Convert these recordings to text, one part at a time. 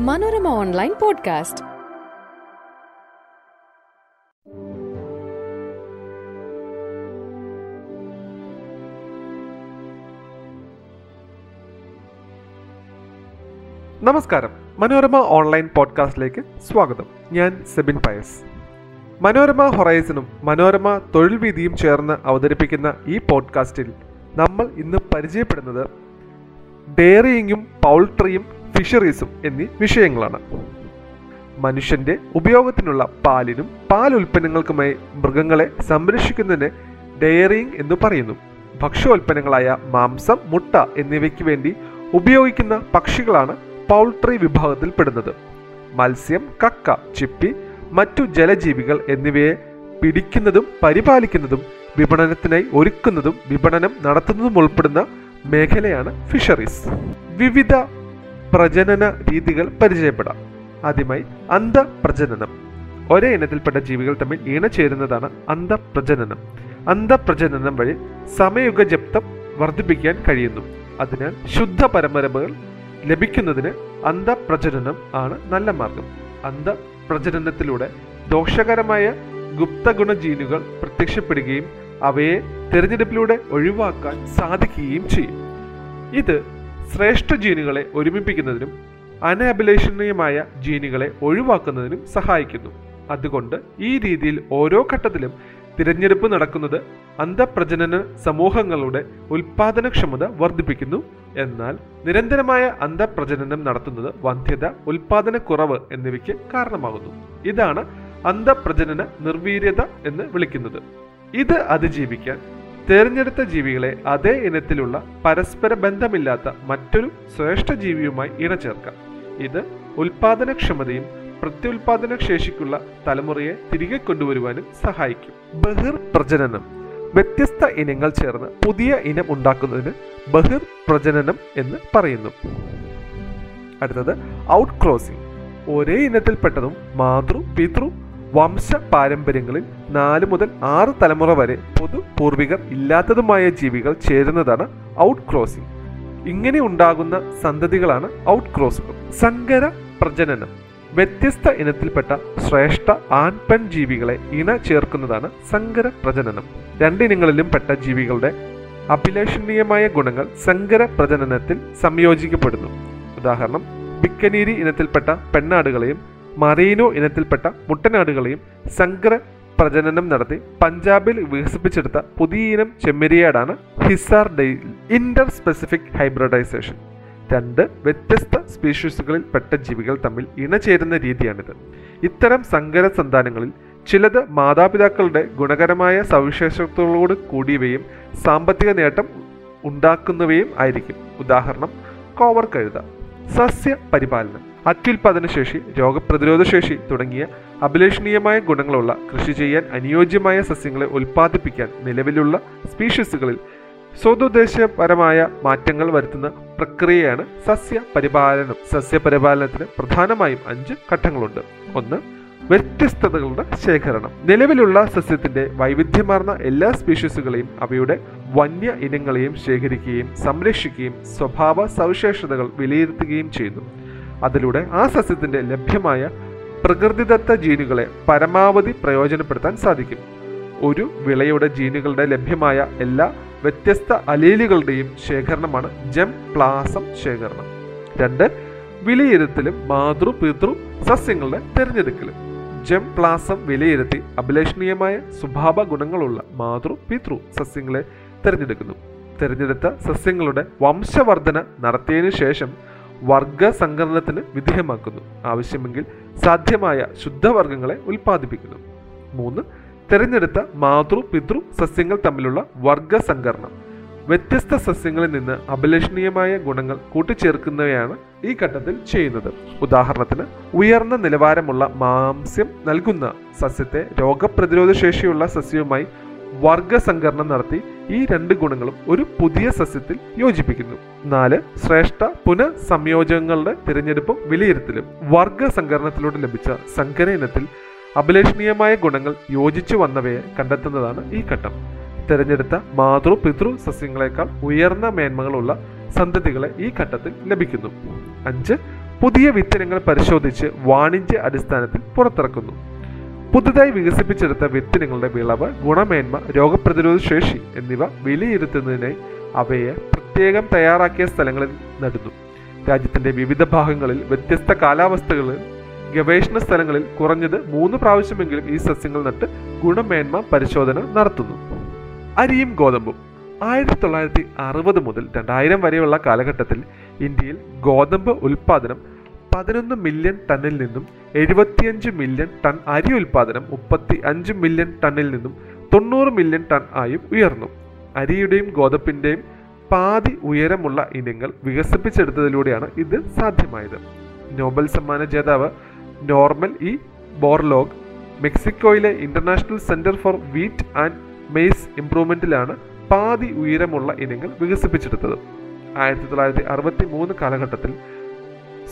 Manorama online podcast. നമസ്കാരം. Manorama online പോഡ്കാസ്റ്റിലേക്ക് സ്വാഗതം. ഞാൻ സെബിൻ പയസ്. മനോരമ ഹൊറൈസണും മനോരമ തൊഴിൽ വീതിയും ചേർന്ന് അവതരിപ്പിക്കുന്ന ഈ പോഡ്കാസ്റ്റിൽ നമ്മൾ ഇന്ന് പരിചയപ്പെടുന്നത് ഡയറിയിങ്ങും പൗൾട്രിയും ഫിഷറീസും എന്നീ വിഷയങ്ങളാണ്. മനുഷ്യന്റെ ഉപയോഗത്തിനുള്ള പാലിനും പാൽ ഉൽപ്പന്നങ്ങൾക്കുമായി മൃഗങ്ങളെ സംരക്ഷിക്കുന്നതിന് ഡെയറിംഗ് എന്ന് പറയുന്നു. ഭക്ഷ്യോൽപ്പന്നങ്ങളായ മാംസം മുട്ട എന്നിവയ്ക്ക് വേണ്ടി ഉപയോഗിക്കുന്ന പക്ഷികളാണ് പൗൾട്രി വിഭാഗത്തിൽ പെടുന്നത്. മത്സ്യം കക്ക ചിപ്പി മറ്റു ജലജീവികൾ എന്നിവയെ പിടിക്കുന്നതും പരിപാലിക്കുന്നതും വിപണനത്തിനായി ഒരുക്കുന്നതും വിപണനം നടത്തുന്നതും ഉൾപ്പെടുന്ന മേഖലയാണ് ഫിഷറീസ്. വിവിധ പ്രജനന രീതികൾ പരിചയപ്പെടാം. ആദ്യമായി അന്ധപ്രജനനം. ഒരേ ഇനത്തിൽപ്പെട്ട ജീവികൾ തമ്മിൽ ഇണചേരുന്നതാണ് അന്ധപ്രജനനം. അന്ധപ്രജനനം വഴി സമയുഗ ജപ്തം വർദ്ധിപ്പിക്കാൻ കഴിയുന്നു. അതിനാൽ ശുദ്ധ പരമ്പരകൾ ലഭിക്കുന്നതിന് അന്ധപ്രജനനം ആണ് നല്ല മാർഗം. അന്ധപ്രജനനത്തിലൂടെ ദോഷകരമായ ഗുപ്തഗുണ ജീനുകൾ പ്രത്യക്ഷപ്പെടുകയും അവയെ തിരഞ്ഞെടുപ്പിലൂടെ ഒഴിവാക്കാൻ സാധിക്കുകയും ചെയ്യും. ഇത് ശ്രേഷ്ഠ ജീനുകളെ ഒരുമിപ്പിക്കുന്നതിനും അനഅഭിലേഷണീയമായ ജീനുകളെ ഒഴിവാക്കുന്നതിനും സഹായിക്കുന്നു. അതുകൊണ്ട് ഈ രീതിയിൽ ഓരോ ഘട്ടത്തിലും തിരഞ്ഞെടുപ്പ് നടക്കുന്നത് അന്ധപ്രജനന സമൂഹങ്ങളുടെ ഉൽപാദനക്ഷമത വർദ്ധിപ്പിക്കുന്നു. എന്നാൽ നിരന്തരമായ അന്ധപ്രജനനം നടത്തുന്നത് വന്ധ്യത ഉൽപാദനക്കുറവ് എന്നിവയ്ക്ക് കാരണമാകുന്നു. ഇതാണ് അന്ധപ്രജനന നിർവീര്യത എന്ന് വിളിക്കുന്നത്. ഇത് അതിജീവിക്കാൻ തിരഞ്ഞെടുത്ത ജീവികളെ അതേ ഇനത്തിലുള്ള പരസ്പര ബന്ധമില്ലാത്ത മറ്റൊരു ശ്രേഷ്ഠ ജീവിയുമായി ഇണചേർക്കാം. ഇത് ഉൽപാദനക്ഷമതയും പ്രത്യുൽപാദന ശേഷിക്കുള്ള തലമുറയെ തിരികെ കൊണ്ടുവരുവാനും സഹായിക്കും. ബഹിർ പ്രജനനം. വ്യത്യസ്ത ഇനങ്ങൾ ചേർന്ന് പുതിയ ഇനം ഉണ്ടാക്കുന്നതിന് ബഹിർ പ്രജനനം എന്ന് പറയുന്നു. അടുത്തത് ഔട്ട് ക്രോസിംഗ് ഒരേ ഇനത്തിൽപ്പെട്ടതും മാതൃ പിതൃ വംശ പാരമ്പര്യങ്ങളിൽ നാല് മുതൽ ആറ് തലമുറ വരെ പൊതു പൂർവികർ ഇല്ലാത്തതുമായ ജീവികൾ ചേരുന്നതാണ് ഔട്ട് ക്രോസിംഗ് ഇങ്ങനെ ഉണ്ടാകുന്ന സന്തതികളാണ് ഔട്ട് ക്രോസുകൾ സങ്കര പ്രജനനം. വ്യത്യസ്ത ഇനത്തിൽപ്പെട്ട ശ്രേഷ്ഠ ആൺ ജീവികളെ ഇണ ചേർക്കുന്നതാണ് സങ്കര പ്രജനനം. രണ്ടിനങ്ങളിലും പെട്ട ജീവികളുടെ അഭിലഷണീയമായ ഗുണങ്ങൾ സങ്കര പ്രജനനത്തിൽ സംയോജിക്കപ്പെടുന്നു. ഉദാഹരണം ബിക്കനീരി ഇനത്തിൽപ്പെട്ട പെണ്ണാടുകളെയും മറീനോ ഇനത്തിൽപ്പെട്ട മുട്ടനാടുകളെയും സങ്കര പ്രജനനം നടത്തി പഞ്ചാബിൽ വികസിപ്പിച്ചെടുത്ത പുതിയ ഇനം ചെമ്മരിയാടാണ് Hisar Dale interspecific hybridisation. രണ്ട് വ്യത്യസ്ത സ്പീഷീസുകളിൽ പെട്ട ജീവികൾ തമ്മിൽ ഇണചേരുന്ന രീതിയാണിത്. ഇത്തരം സങ്കര സന്താനങ്ങളിൽ ചിലത് മാതാപിതാക്കളുടെ ഗുണകരമായ സവിശേഷതകളോട് കൂടിയവയും സാമ്പത്തിക നേട്ടം ഉണ്ടാക്കുന്നവയും ആയിരിക്കും. ഉദാഹരണം കോവർ കഴുത സസ്യ പരിപാലനം. അത്യുൽപാദന ശേഷി രോഗപ്രതിരോധ ശേഷി തുടങ്ങിയ അഭിലേഷണീയമായ ഗുണങ്ങളുള്ള കൃഷി ചെയ്യാൻ അനുയോജ്യമായ സസ്യങ്ങളെ ഉൽപ്പാദിപ്പിക്കാൻ നിലവിലുള്ള സ്പീഷീസുകളിൽ സ്വതുദ്ദേശപരമായ മാറ്റങ്ങൾ വരുത്തുന്ന പ്രക്രിയയാണ് സസ്യ പരിപാലനം. സസ്യ പരിപാലനത്തിന് പ്രധാനമായും അഞ്ച് ഘട്ടങ്ങളുണ്ട്. ഒന്ന് വ്യത്യസ്തതകളുടെ ശേഖരണം. നിലവിലുള്ള സസ്യത്തിന്റെ വൈവിധ്യമാർന്ന എല്ലാ സ്പീഷീസുകളെയും അവയുടെ വന്യ ഇനങ്ങളെയും ശേഖരിക്കുകയും സംരക്ഷിക്കുകയും സ്വഭാവ സവിശേഷതകൾ വിലയിരുത്തുകയും ചെയ്യുന്നു. അതിലൂടെ ആ സസ്യത്തിന്റെ ലഭ്യമായ പ്രകൃതിദത്ത ജീനുകളെ പരമാവധി പ്രയോജനപ്പെടുത്താൻ സാധിക്കും. ഒരു വിളയുടെ ജീനുകളുടെ ലഭ്യമായ എല്ലാ വ്യത്യസ്ത അലീലുകളുടെയും ശേഖരണമാണ് ജം പ്ലാസം ശേഖരണം. രണ്ട് വിലയിരുത്തലും മാതൃ പിതൃ സസ്യങ്ങളുടെ തിരഞ്ഞെടുക്കലും. ജം പ്ലാസം വിലയിരുത്തി അഭിലേഷണീയമായ സ്വഭാവ ഗുണങ്ങളുള്ള മാതൃ പിതൃ സസ്യങ്ങളെ തിരഞ്ഞെടുക്കുന്നു. തിരഞ്ഞെടുത്ത സസ്യങ്ങളുടെ വംശവർധന നടത്തിയതിനു ശേഷം വർഗ സംഘടനത്തിന് വിധേയമാക്കുന്നു. ആവശ്യമെങ്കിൽ സാധ്യമായ ശുദ്ധവർഗങ്ങളെ ഉൽപ്പാദിപ്പിക്കുന്നു. മൂന്ന് തിരഞ്ഞെടുത്ത മാതൃ പിതൃ സസ്യങ്ങൾ തമ്മിലുള്ള വർഗ സംകരണം വ്യത്യസ്ത സസ്യങ്ങളിൽ നിന്ന് അഭിലഷണീയമായ ഗുണങ്ങൾ കൂട്ടിച്ചേർക്കുന്നവയാണ് ഈ ഘട്ടത്തിൽ ചെയ്യുന്നത്. ഉദാഹരണത്തിന് ഉയർന്ന നിലവാരമുള്ള മാംസ്യം നൽകുന്ന സസ്യത്തെ രോഗപ്രതിരോധ ശേഷിയുള്ള സസ്യവുമായി വർഗസംകരണം നടത്തി ഈ രണ്ട് ഗുണങ്ങളും ഒരു പുതിയ സസ്യത്തിൽ യോജിപ്പിക്കുന്നു. നാല് ശ്രേഷ്ഠ പുനഃസംയോജകങ്ങളുടെ തിരഞ്ഞെടുപ്പും വിലയിരുത്തലും. വർഗസംകരണത്തിലൂടെ ലഭിച്ച സങ്കര ഇനത്തിൽ അഭിലേഷണീയമായ ഗുണങ്ങൾ യോജിച്ചു വന്നവയെ കണ്ടെത്തുന്നതാണ് ഈ ഘട്ടം. തിരഞ്ഞെടുത്ത മാതൃ പിതൃ സസ്യങ്ങളെക്കാൾ ഉയർന്ന മേന്മകളുള്ള സന്തതികളെ ഈ ഘട്ടത്തിൽ ലഭിക്കുന്നു. അഞ്ച് പുതിയ വിത്തനങ്ങൾ പരിശോധിച്ച് വാണിജ്യ അടിസ്ഥാനത്തിൽ പുറത്തിറക്കുന്നു. പുതുതായി വികസിപ്പിച്ചെടുത്ത വിത്തിനങ്ങളുടെ വിളവ് ഗുണമേന്മ രോഗപ്രതിരോധ ശേഷി എന്നിവ വിലയിരുത്തുന്നതിനായി അവയെ പ്രത്യേകം തയ്യാറാക്കിയ സ്ഥലങ്ങളിൽ നടന്നു. രാജ്യത്തിന്റെ വിവിധ ഭാഗങ്ങളിൽ വ്യത്യസ്ത കാലാവസ്ഥകളിൽ ഗവേഷണ സ്ഥലങ്ങളിൽ കുറഞ്ഞത് മൂന്ന് പ്രാവശ്യമെങ്കിലും ഈ സസ്യങ്ങൾ നട്ട് ഗുണമേന്മ പരിശോധന നടത്തുന്നു. അരിയും ഗോതമ്പും ആയിരത്തി തൊള്ളായിരത്തി അറുപത് മുതൽ രണ്ടായിരം വരെയുള്ള കാലഘട്ടത്തിൽ ഇന്ത്യയിൽ ഗോതമ്പ് ഉൽപാദനം പതിനൊന്ന് മില്യൺ ടണ്ണിൽ നിന്നും എഴുപത്തിയഞ്ച് മില്യൺ ടൺ അരി ഉൽപ്പാദനം മുപ്പത്തി അഞ്ച് മില്യൺ ടണ്ണിൽ നിന്നും തൊണ്ണൂറ് മില്യൺ ടൺ ആയും ഉയർന്നു. അരിയുടെയും ഗോതമ്പിന്റെയും പാതി ഉയരമുള്ള ഇനങ്ങൾ വികസിപ്പിച്ചെടുത്തതിലൂടെയാണ് ഇത് സാധ്യമായത്. നോബൽ സമ്മാന ജേതാവ് നോർമൽ ഇ. ബോർലോഗ് മെക്സിക്കോയിലെ International Center for Wheat and Maize ഇംപ്രൂവ്മെന്റിലാണ് പാതി ഉയരമുള്ള ഇനങ്ങൾ വികസിപ്പിച്ചെടുത്തത്. ആയിരത്തി തൊള്ളായിരത്തി അറുപത്തി മൂന്ന് കാലഘട്ടത്തിൽ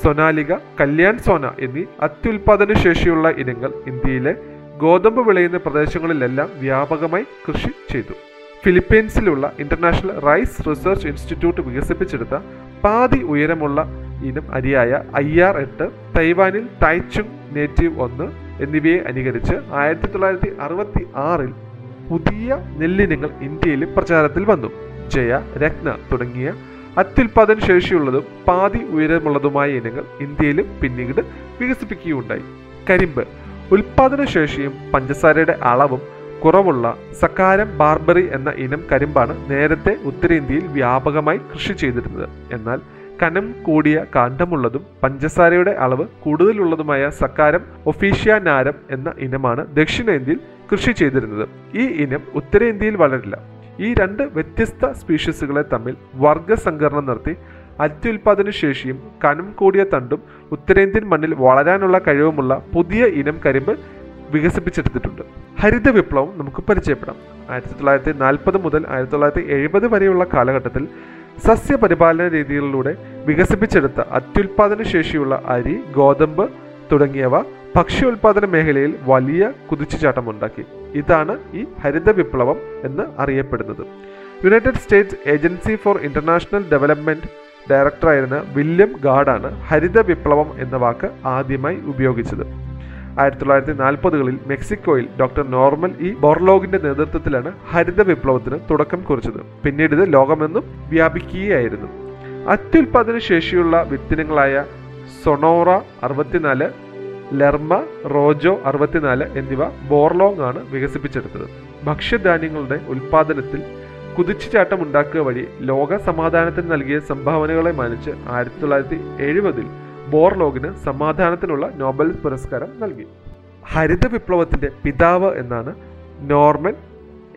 സൊനാലിക കല്യാൺ സോന എന്നീ അത്യുൽപാദന ശേഷിയുള്ള ഇനങ്ങൾ ഇന്ത്യയിലെ ഗോതമ്പ് വിളയുന്ന പ്രദേശങ്ങളിലെല്ലാം വ്യാപകമായി കൃഷി ചെയ്തു. ഫിലിപ്പീൻസിലുള്ള ഇന്റർനാഷണൽ റൈസ് റിസർച്ച് ഇൻസ്റ്റിറ്റ്യൂട്ട് വികസിപ്പിച്ചെടുത്ത പാതി ഉയരമുള്ള ഇനം അരിയായ ഐ ആർ എട്ട് തൈവാനിൽ തൈച്ചുങ് നേറ്റീവ് ഒന്ന് എന്നിവയെ അനുകരിച്ച് ആയിരത്തി തൊള്ളായിരത്തി അറുപത്തി ആറിൽ പുതിയ നെല്ലിനങ്ങൾ ഇന്ത്യയിൽ പ്രചാരത്തിൽ വന്നു. ജയ രത്ന തുടങ്ങിയ അത്യുൽപാദന ശേഷിയുള്ളതും പാതി ഉയരമുള്ളതുമായ ഇനങ്ങൾ ഇന്ത്യയിലും പിന്നീട് വികസിപ്പിക്കുകയുണ്ടായി. കരിമ്പ് ഉൽപാദന ശേഷിയും പഞ്ചസാരയുടെ അളവും കുറവുള്ള സക്കാരം ബാർബറി എന്ന ഇനം കരിമ്പാണ് നേരത്തെ ഉത്തരേന്ത്യയിൽ വ്യാപകമായി കൃഷി ചെയ്തിരുന്നത്. എന്നാൽ കനം കൂടിയ കാണ്ഡമുള്ളതും പഞ്ചസാരയുടെ അളവ് കൂടുതലുള്ളതുമായ സക്കാരം ഒഫീഷ്യ നാരം എന്ന ഇനമാണ് ദക്ഷിണേന്ത്യയിൽ കൃഷി ചെയ്തിരുന്നത്. ഈ ഇനം ഉത്തരേന്ത്യയിൽ വളരില്ല. ഈ രണ്ട് വ്യത്യസ്ത സ്പീഷീസുകളെ തമ്മിൽ വർഗസങ്കരണം നടത്തി അത്യുൽപാദന ശേഷിയും കനം കൂടിയ തണ്ടും ഉത്തരേന്ത്യൻ മണ്ണിൽ വളരാനുള്ള കഴിവുമുള്ള പുതിയ ഇനം കരിമ്പ് വികസിപ്പിച്ചെടുത്തിട്ടുണ്ട്. ഹരിത വിപ്ലവം നമുക്ക് പരിചയപ്പെടാം. ആയിരത്തി തൊള്ളായിരത്തി നാൽപ്പത് മുതൽ ആയിരത്തി തൊള്ളായിരത്തി എഴുപത് വരെയുള്ള കാലഘട്ടത്തിൽ സസ്യപരിപാലന രീതികളിലൂടെ വികസിപ്പിച്ചെടുത്ത അത്യുൽപാദന ശേഷിയുള്ള അരി ഗോതമ്പ് തുടങ്ങിയവ ഭക്ഷ്യ ഉൽപാദന മേഖലയിൽ വലിയ കുതിച്ചുചാട്ടമുണ്ടാക്കി. ഇതാണ് ഈ ഹരിത വിപ്ലവം എന്ന് അറിയപ്പെടുന്നത്. United States Agency for International Development ഡയറക്ടറായിരുന്ന William ഗാർഡാണ് ഹരിത വിപ്ലവം എന്ന വാക്ക് ആദ്യമായി ഉപയോഗിച്ചത്. ആയിരത്തി തൊള്ളായിരത്തി നാൽപ്പതുകളിൽ മെക്സിക്കോയിൽ ഡോക്ടർ നോർമൽ ഇ ബോർലോഗിന്റെ നേതൃത്വത്തിലാണ് ഹരിത വിപ്ലവത്തിന് തുടക്കം കുറിച്ചത്. പിന്നീട് ഇത് ലോകമെന്നും വ്യാപിക്കുകയായിരുന്നു. അത്യുൽപാദന ശേഷിയുള്ള വിത്തിനങ്ങളായ സൊണോറ അറുപത്തിനാല് ലെർമ റോജോ അറുപത്തിനാല് എന്നിവ ബോർലോങ് ആണ് വികസിപ്പിച്ചെടുത്തത്. ഭക്ഷ്യധാന്യങ്ങളുടെ ഉൽപാദനത്തിൽ കുതിച്ചുചാട്ടമുണ്ടാക്കുക വഴി ലോക സമാധാനത്തിന് നൽകിയ സംഭാവനകളെ മാനിച്ച് ആയിരത്തി തൊള്ളായിരത്തി എഴുപതിൽ ബോർലോഗിന് സമാധാനത്തിനുള്ള നോബൽ പുരസ്കാരം നൽകി. ഹരിത വിപ്ലവത്തിന്റെ പിതാവ് എന്നാണ് നോർമൻ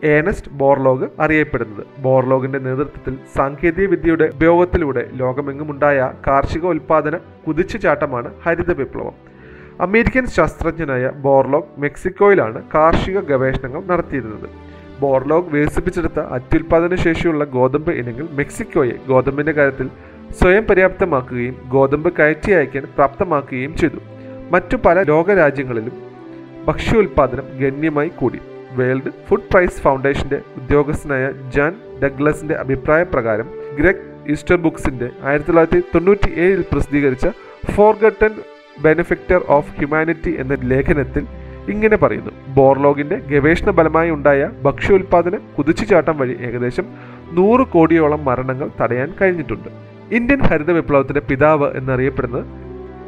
ഏണസ്റ്റ് ബോർലോഗ് അറിയപ്പെടുന്നത്. ബോർലോഗിന്റെ നേതൃത്വത്തിൽ സാങ്കേതിക വിദ്യയുടെ ഉപയോഗത്തിലൂടെ ലോകമെങ്ങുമുണ്ടായ കാർഷിക ഉൽപാദന കുതിച്ചുചാട്ടമാണ് ഹരിത വിപ്ലവം. അമേരിക്കൻ ശാസ്ത്രജ്ഞനായ ബോർലോഗ് മെക്സിക്കോയിലാണ് കാർഷിക ഗവേഷണങ്ങൾ നടത്തിയിരുന്നത്. ബോർലോഗ് വികസിപ്പിച്ചെടുത്ത അത്യുൽപാദന ശേഷിയുള്ള ഗോതമ്പ് ഇനങ്ങൾ മെക്സിക്കോയെ ഗോതമ്പിന്റെ കാര്യത്തിൽ സ്വയം പര്യാപ്തമാക്കുകയും ഗോതമ്പ് കയറ്റി അയക്കാൻ പ്രാപ്തമാക്കുകയും ചെയ്തു. മറ്റു പല ലോകരാജ്യങ്ങളിലും ഭക്ഷ്യോൽപാദനം ഗണ്യമായി കൂടി. വേൾഡ് ഫുഡ് പ്രൈസ് ഫൗണ്ടേഷന്റെ ഉദ്യോഗസ്ഥനായ ജാൻ ഡഗ്ലസിന്റെ അഭിപ്രായ പ്രകാരം ഗ്രെഗ് ഈസ്റ്റർ ബുക്സിന്റെ ആയിരത്തി തൊള്ളായിരത്തി തൊണ്ണൂറ്റി ഏഴിൽ പ്രസിദ്ധീകരിച്ച ഫോർഗട്ടൺ ബെനിഫിക്ടർ ഓഫ് ഹ്യൂമാനിറ്റി എന്ന ലേഖനത്തിൽ ഇങ്ങനെ പറയുന്നു. ബോർലോഗിന്റെ ഗവേഷണ ഫലമായി ഉണ്ടായ ഭക്ഷ്യോൽപാദന കുതിച്ചുചാട്ടം വഴി ഏകദേശം നൂറ് കോടിയോളം മരണങ്ങൾ തടയാൻ കഴിഞ്ഞിട്ടുണ്ട്. ഇന്ത്യൻ ഹരിത വിപ്ലവത്തിന്റെ പിതാവ് എന്നറിയപ്പെടുന്നത്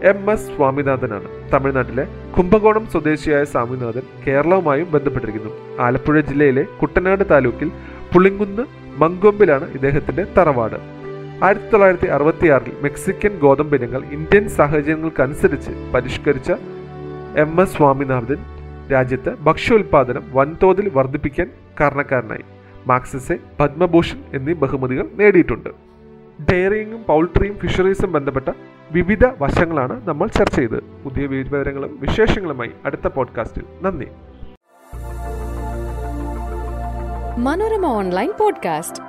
എം എസ് സ്വാമിനാഥനാണ്. തമിഴ്നാട്ടിലെ കുംഭകോണം സ്വദേശിയായ സ്വാമിനാഥൻ കേരളവുമായും ബന്ധപ്പെട്ടിരിക്കുന്നു. ആലപ്പുഴ ജില്ലയിലെ കുട്ടനാട് താലൂക്കിൽ പുളിങ്കുന്ന് മങ്കൊമ്പിലാണ് ഇദ്ദേഹത്തിന്റെ തറവാട്. ആയിരത്തി തൊള്ളായിരത്തി അറുപത്തിയാറിൽ മെക്സിക്കൻ ഗോതമ്പിനങ്ങൾ ഇന്ത്യൻ സാഹചര്യങ്ങൾക്കനുസരിച്ച് പരിഷ്കരിച്ച എം എസ് സ്വാമിനാഥൻ രാജ്യത്ത് ഭക്ഷ്യോൽപാദനം വൻതോതിൽ വർദ്ധിപ്പിക്കാൻ കാരണക്കാരനായി. മാക്സസെ പത്മഭൂഷൺ എന്നീ ബഹുമതികൾ നേടിയിട്ടുണ്ട്. ഡയറിയും പൗൾട്രിയും ഫിഷറീസും ബന്ധപ്പെട്ട വിവിധ വശങ്ങളാണ് നമ്മൾ ചർച്ച ചെയ്തത്. പുതിയ വിവരങ്ങളും വിശേഷങ്ങളുമായി അടുത്ത പോഡ്കാസ്റ്റിൽ. നന്ദി. Manorama online podcast.